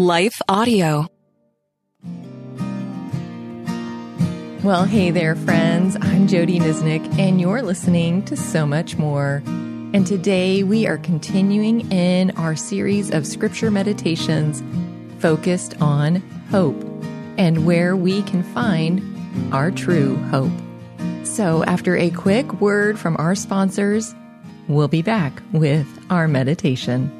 Life Audio. Well, hey there, friends. I'm Jodie Niznik, and you're listening to So Much More. And today we are continuing in our series of scripture meditations focused on hope and where we can find our true hope. So, after a quick word from our sponsors, we'll be back with our meditation.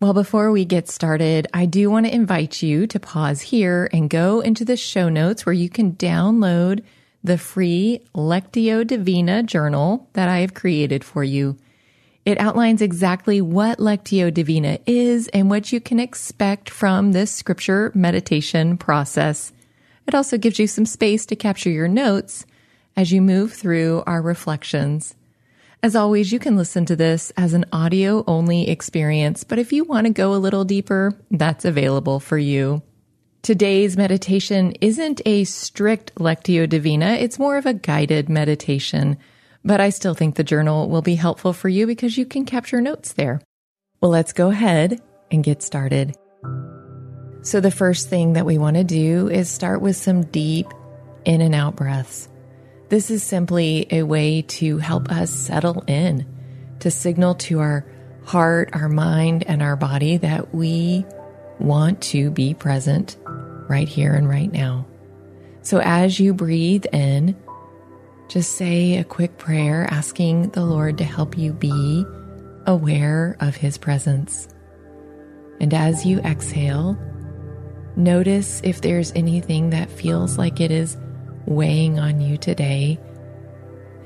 Well, before we get started, I do want to invite you to pause here and go into the show notes where you can download the free Lectio Divina journal that I have created for you. It outlines exactly what Lectio Divina is and what you can expect from this scripture meditation process. It also gives you some space to capture your notes as you move through our reflections. As always, you can listen to this as an audio only experience, but if you want to go a little deeper, that's available for you. Today's meditation isn't a strict Lectio Divina, it's more of a guided meditation, but I still think the journal will be helpful for you because you can capture notes there. Well, let's go ahead and get started. So, the first thing that we want to do is start with some deep in and out breaths. This is simply a way to help us settle in, to signal to our heart, our mind, and our body that we want to be present right here and right now. So as you breathe in, just say a quick prayer asking the Lord to help you be aware of His presence. And as you exhale, notice if there's anything that feels like it is weighing on you today,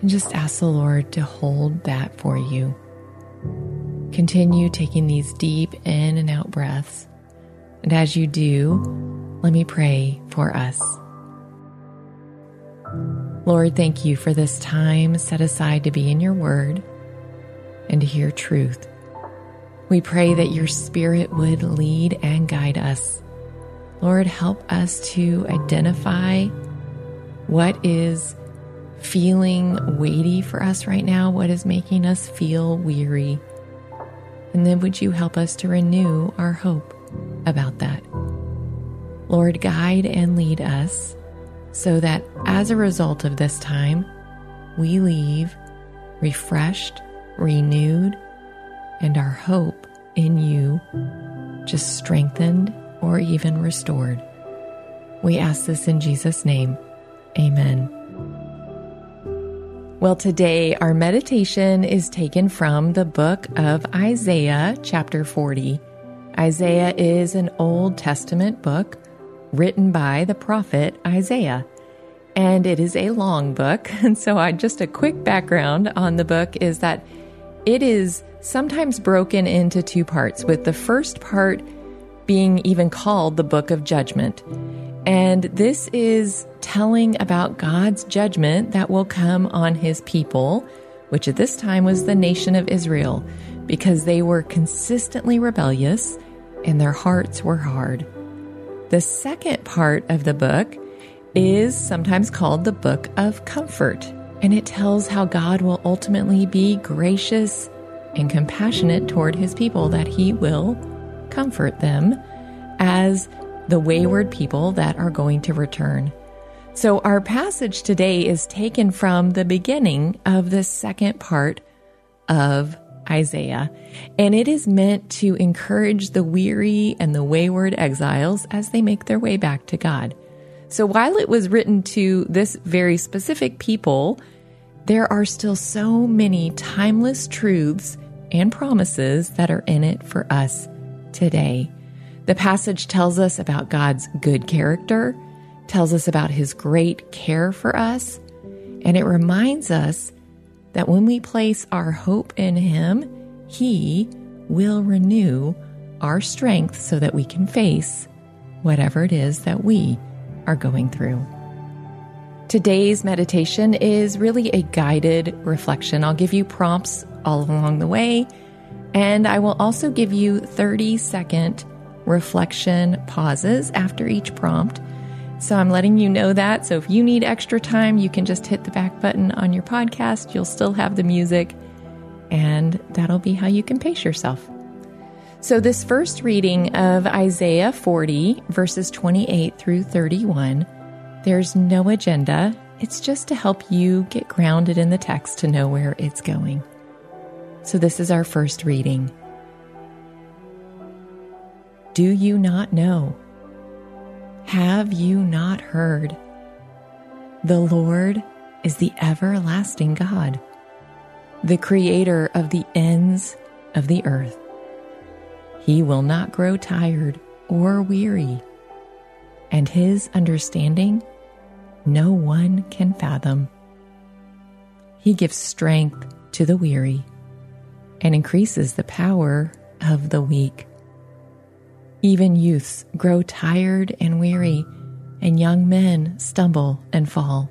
and just ask the Lord to hold that for you. Continue taking these deep in and out breaths. And as you do, let me pray for us. Lord, thank you for this time set aside to be in your word and to hear truth. We pray that your spirit would lead and guide us. Lord, help us to identify what is feeling weighty for us right now? What is making us feel weary? And then would you help us to renew our hope about that? Lord, guide and lead us so that as a result of this time, we leave refreshed, renewed, and our hope in you just strengthened or even restored. We ask this in Jesus' name. Amen. Well, today our meditation is taken from the book of Isaiah, chapter 40. Isaiah is an Old Testament book written by the prophet Isaiah. And it is a long book. And so, I, just a quick background on the book is that it is sometimes broken into two parts, with the first part being even called the Book of Judgment. And this is telling about God's judgment that will come on his people, which at this time was the nation of Israel, because they were consistently rebellious and their hearts were hard. The second part of the book is sometimes called the Book of Comfort, and it tells how God will ultimately be gracious and compassionate toward his people, that he will comfort them as the wayward people that are going to return. So, our passage today is taken from the beginning of the second part of Isaiah, and it is meant to encourage the weary and the wayward exiles as they make their way back to God. So while it was written to this very specific people, there are still so many timeless truths and promises that are in it for us today. The passage tells us about God's good character, tells us about his great care for us, and it reminds us that when we place our hope in him, he will renew our strength so that we can face whatever it is that we are going through. Today's meditation is really a guided reflection. I'll give you prompts all along the way, and I will also give you 30 second reflection pauses after each prompt. So I'm letting you know that. So if you need extra time, you can just hit the back button on your podcast. You'll still have the music, and that'll be how you can pace yourself. So, this first reading of Isaiah 40, verses 28 through 31, there's no agenda. It's just to help you get grounded in the text to know where it's going. So, this is our first reading. Do you not know? Have you not heard? The Lord is the everlasting God, the creator of the ends of the earth. He will not grow tired or weary, and his understanding no one can fathom. He gives strength to the weary and increases the power of the weak. Even youths grow tired and weary, and young men stumble and fall.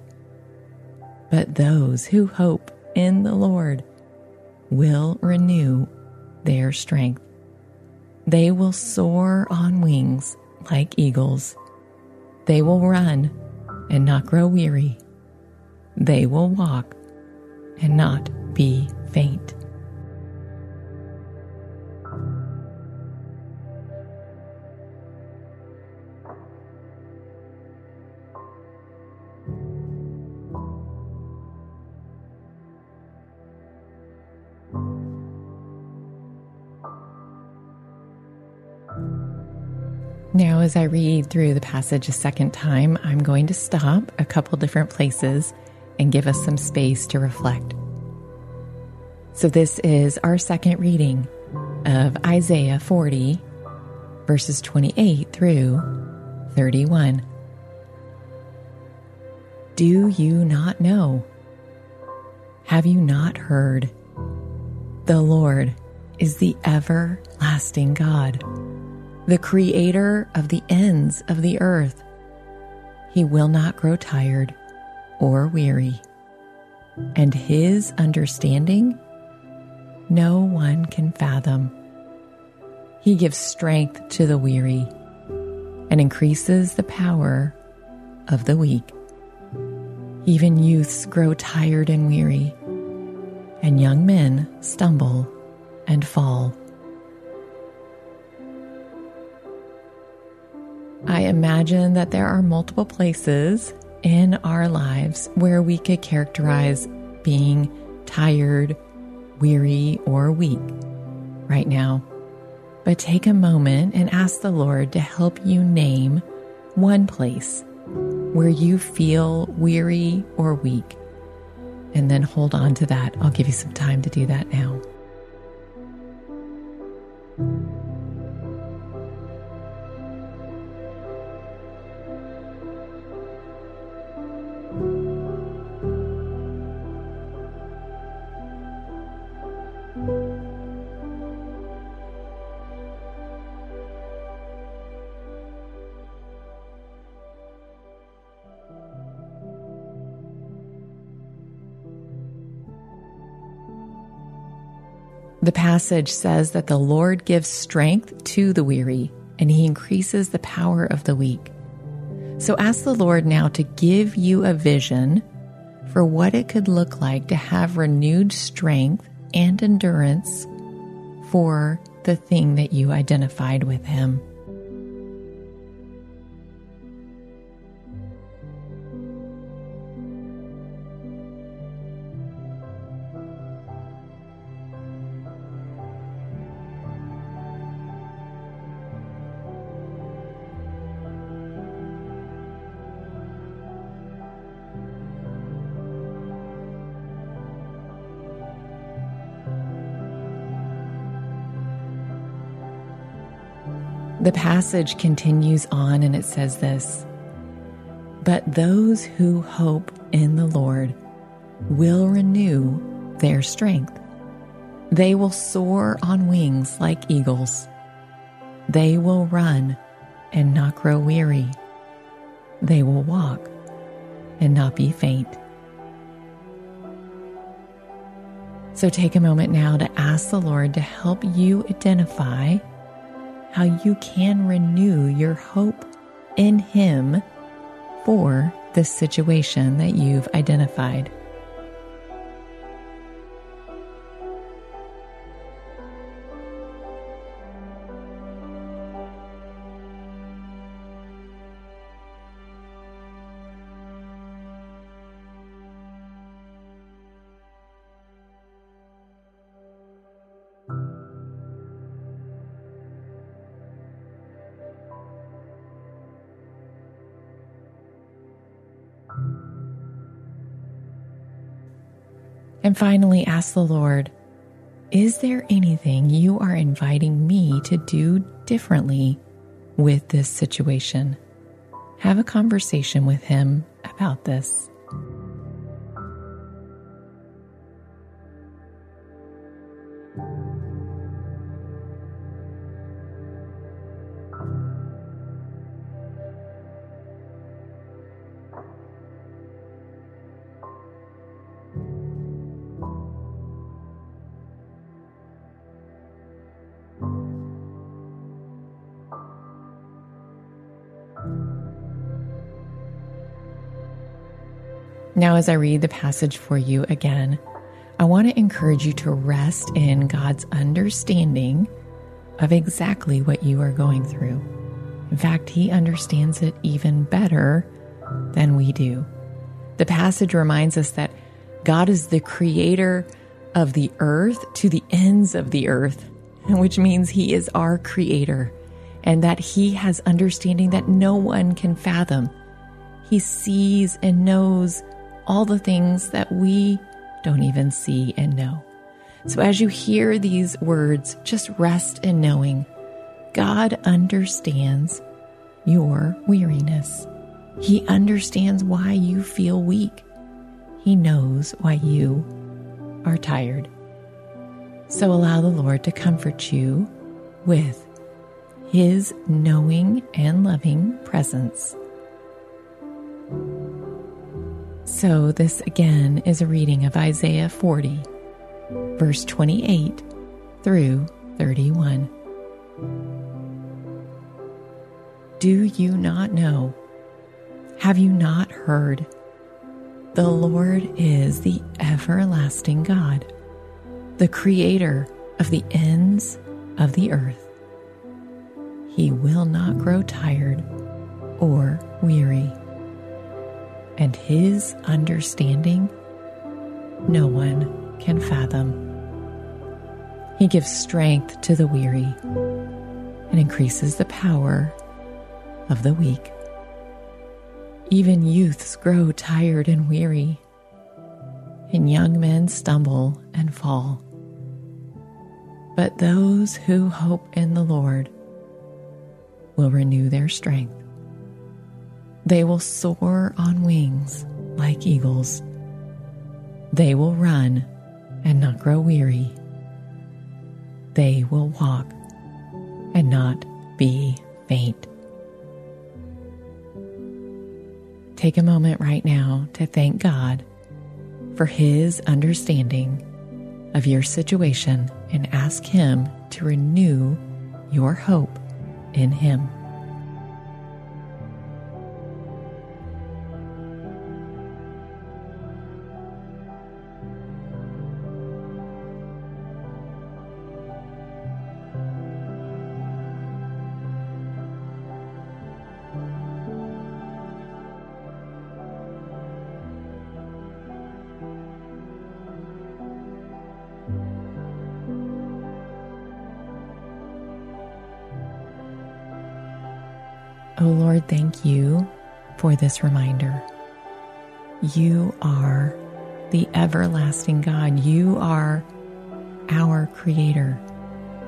But those who hope in the Lord will renew their strength. They will soar on wings like eagles. They will run and not grow weary. They will walk and not be faint. Now, as I read through the passage a second time, I'm going to stop a couple different places and give us some space to reflect. So, this is our second reading of Isaiah 40, verses 28 through 31. Do you not know? Have you not heard? The Lord is the everlasting God the creator of the ends of the earth. He will not grow tired or weary, and his understanding no one can fathom. He gives strength to the weary and increases the power of the weak. Even youths grow tired and weary, and young men stumble and fall. I imagine that there are multiple places in our lives where we could characterize being tired, weary, or weak right now. But take a moment and ask the Lord to help you name one place where you feel weary or weak. And then hold on to that. I'll give you some time to do that now. The passage says that the Lord gives strength to the weary and he increases the power of the weak. So ask the Lord now to give you a vision for what it could look like to have renewed strength and endurance for the thing that you identified with him. The passage continues on and it says this But those who hope in the Lord will renew their strength. They will soar on wings like eagles. They will run and not grow weary. They will walk and not be faint. So take a moment now to ask the Lord to help you identify how you can renew your hope in Him for the situation that you've identified. And finally, ask the Lord, is there anything you are inviting me to do differently with this situation? Have a conversation with Him about this. Now, as I read the passage for you again, I want to encourage you to rest in God's understanding of exactly what you are going through. In fact, He understands it even better than we do. The passage reminds us that God is the creator of the earth to the ends of the earth, which means He is our creator and that He has understanding that no one can fathom. He sees and knows all the things that we don't even see and know. So as you hear these words, just rest in knowing God understands your weariness. He understands why you feel weak. He knows why you are tired. So allow the Lord to comfort you with His knowing and loving presence. So, this again is a reading of Isaiah 40, verse 28 through 31. Do you not know? Have you not heard? The Lord is the everlasting God, the creator of the ends of the earth. He will not grow tired or weary and his understanding no one can fathom. He gives strength to the weary and increases the power of the weak. Even youths grow tired and weary, and young men stumble and fall. But those who hope in the Lord will renew their strength. They will soar on wings like eagles. They will run and not grow weary. They will walk and not be faint. Take a moment right now to thank God for His understanding of your situation and ask Him to renew your hope in Him. Oh Lord, thank you for this reminder. You are the everlasting God. You are our Creator.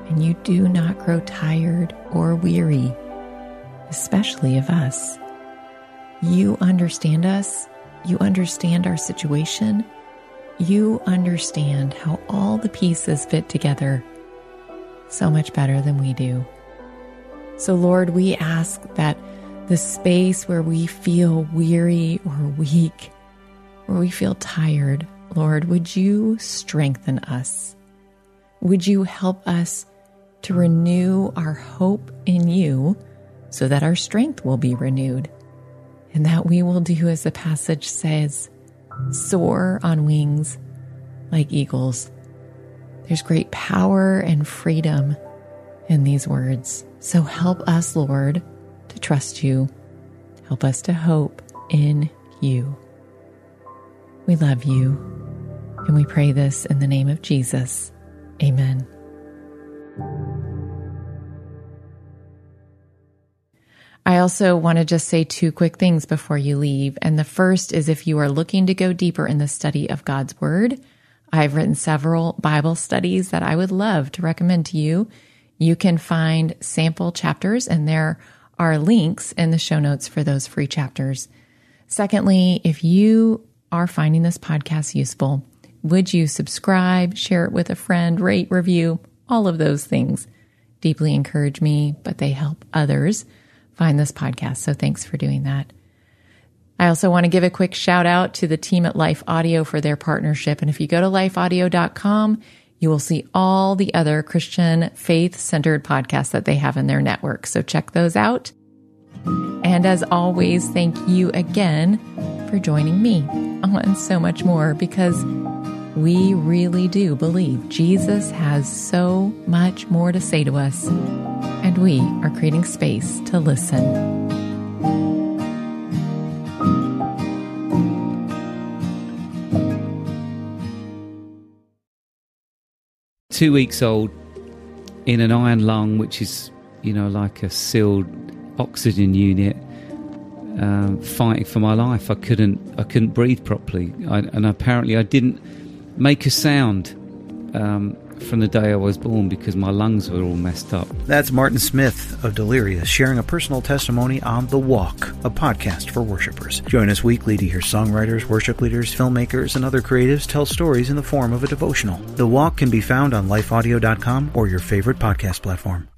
and you do not grow tired or weary, especially of us. You understand us, you understand our situation, you understand how all the pieces fit together so much better than we do. So, Lord, we ask that the space where we feel weary or weak, where we feel tired, Lord, would you strengthen us? Would you help us to renew our hope in you so that our strength will be renewed and that we will do as the passage says soar on wings like eagles. There's great power and freedom in these words. So help us, Lord, to trust you. Help us to hope in you. We love you, and we pray this in the name of Jesus. Amen. I also want to just say two quick things before you leave. And the first is if you are looking to go deeper in the study of God's Word, I've written several Bible studies that I would love to recommend to you. You can find sample chapters, and there are links in the show notes for those free chapters. Secondly, if you are finding this podcast useful, would you subscribe, share it with a friend, rate, review, all of those things? Deeply encourage me, but they help others find this podcast. So thanks for doing that. I also want to give a quick shout out to the team at Life Audio for their partnership. And if you go to lifeaudio.com, you will see all the other Christian faith centered podcasts that they have in their network. So check those out. And as always, thank you again for joining me on so much more because we really do believe Jesus has so much more to say to us, and we are creating space to listen. Two weeks old in an iron lung, which is, you know, like a sealed oxygen unit, um, fighting for my life. I couldn't, I couldn't breathe properly, I, and apparently I didn't make a sound um, from the day I was born because my lungs were all messed up. That's Martin Smith of Delirious sharing a personal testimony on The Walk, a podcast for worshipers. Join us weekly to hear songwriters, worship leaders, filmmakers, and other creatives tell stories in the form of a devotional. The Walk can be found on lifeaudio.com or your favorite podcast platform.